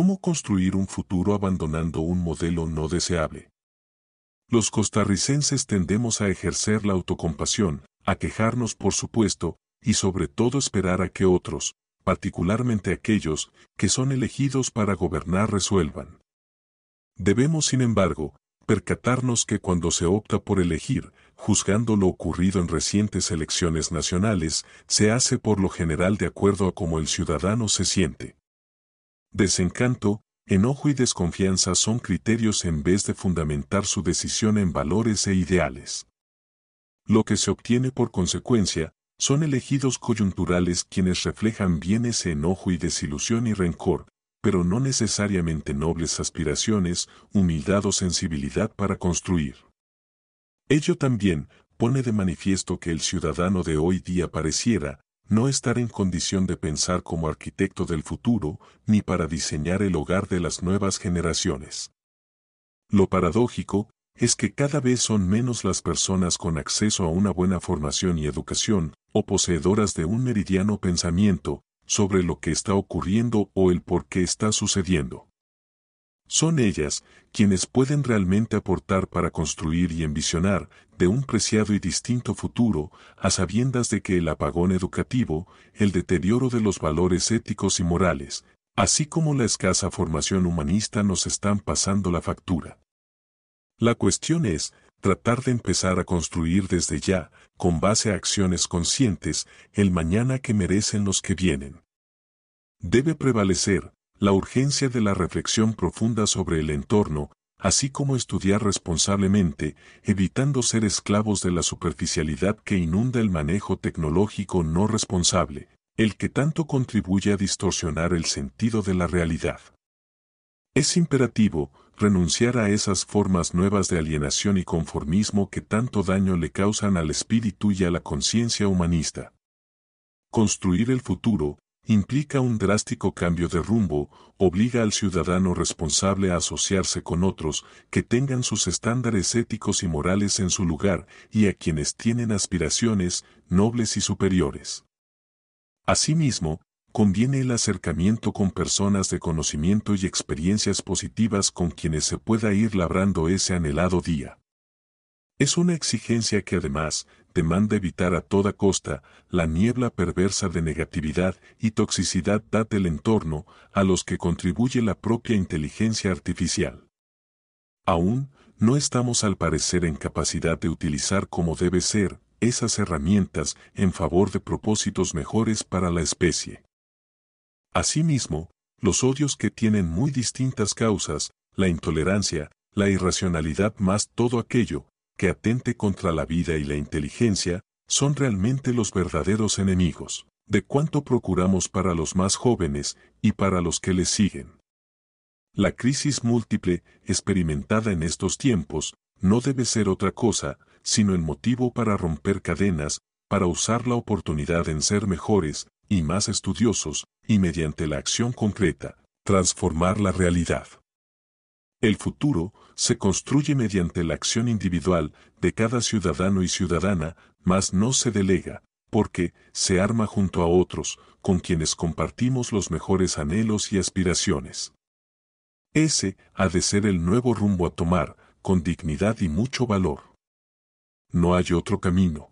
¿Cómo construir un futuro abandonando un modelo no deseable? Los costarricenses tendemos a ejercer la autocompasión, a quejarnos por supuesto, y sobre todo esperar a que otros, particularmente aquellos que son elegidos para gobernar resuelvan. Debemos, sin embargo, percatarnos que cuando se opta por elegir, juzgando lo ocurrido en recientes elecciones nacionales, se hace por lo general de acuerdo a cómo el ciudadano se siente. Desencanto, enojo y desconfianza son criterios en vez de fundamentar su decisión en valores e ideales. Lo que se obtiene por consecuencia, son elegidos coyunturales quienes reflejan bien ese enojo y desilusión y rencor, pero no necesariamente nobles aspiraciones, humildad o sensibilidad para construir. Ello también pone de manifiesto que el ciudadano de hoy día pareciera no estar en condición de pensar como arquitecto del futuro, ni para diseñar el hogar de las nuevas generaciones. Lo paradójico es que cada vez son menos las personas con acceso a una buena formación y educación, o poseedoras de un meridiano pensamiento, sobre lo que está ocurriendo o el por qué está sucediendo. Son ellas quienes pueden realmente aportar para construir y envisionar de un preciado y distinto futuro, a sabiendas de que el apagón educativo, el deterioro de los valores éticos y morales, así como la escasa formación humanista nos están pasando la factura. La cuestión es tratar de empezar a construir desde ya, con base a acciones conscientes, el mañana que merecen los que vienen. Debe prevalecer la urgencia de la reflexión profunda sobre el entorno, así como estudiar responsablemente, evitando ser esclavos de la superficialidad que inunda el manejo tecnológico no responsable, el que tanto contribuye a distorsionar el sentido de la realidad. Es imperativo renunciar a esas formas nuevas de alienación y conformismo que tanto daño le causan al espíritu y a la conciencia humanista. Construir el futuro implica un drástico cambio de rumbo, obliga al ciudadano responsable a asociarse con otros que tengan sus estándares éticos y morales en su lugar y a quienes tienen aspiraciones nobles y superiores. Asimismo, conviene el acercamiento con personas de conocimiento y experiencias positivas con quienes se pueda ir labrando ese anhelado día. Es una exigencia que además demanda evitar a toda costa la niebla perversa de negatividad y toxicidad del entorno a los que contribuye la propia inteligencia artificial. Aún, no estamos al parecer en capacidad de utilizar como debe ser esas herramientas en favor de propósitos mejores para la especie. Asimismo, los odios que tienen muy distintas causas, la intolerancia, la irracionalidad más todo aquello, que atente contra la vida y la inteligencia, son realmente los verdaderos enemigos, de cuánto procuramos para los más jóvenes y para los que les siguen. La crisis múltiple, experimentada en estos tiempos, no debe ser otra cosa, sino el motivo para romper cadenas, para usar la oportunidad en ser mejores, y más estudiosos, y mediante la acción concreta, transformar la realidad. El futuro se construye mediante la acción individual de cada ciudadano y ciudadana, mas no se delega, porque se arma junto a otros, con quienes compartimos los mejores anhelos y aspiraciones. Ese ha de ser el nuevo rumbo a tomar, con dignidad y mucho valor. No hay otro camino.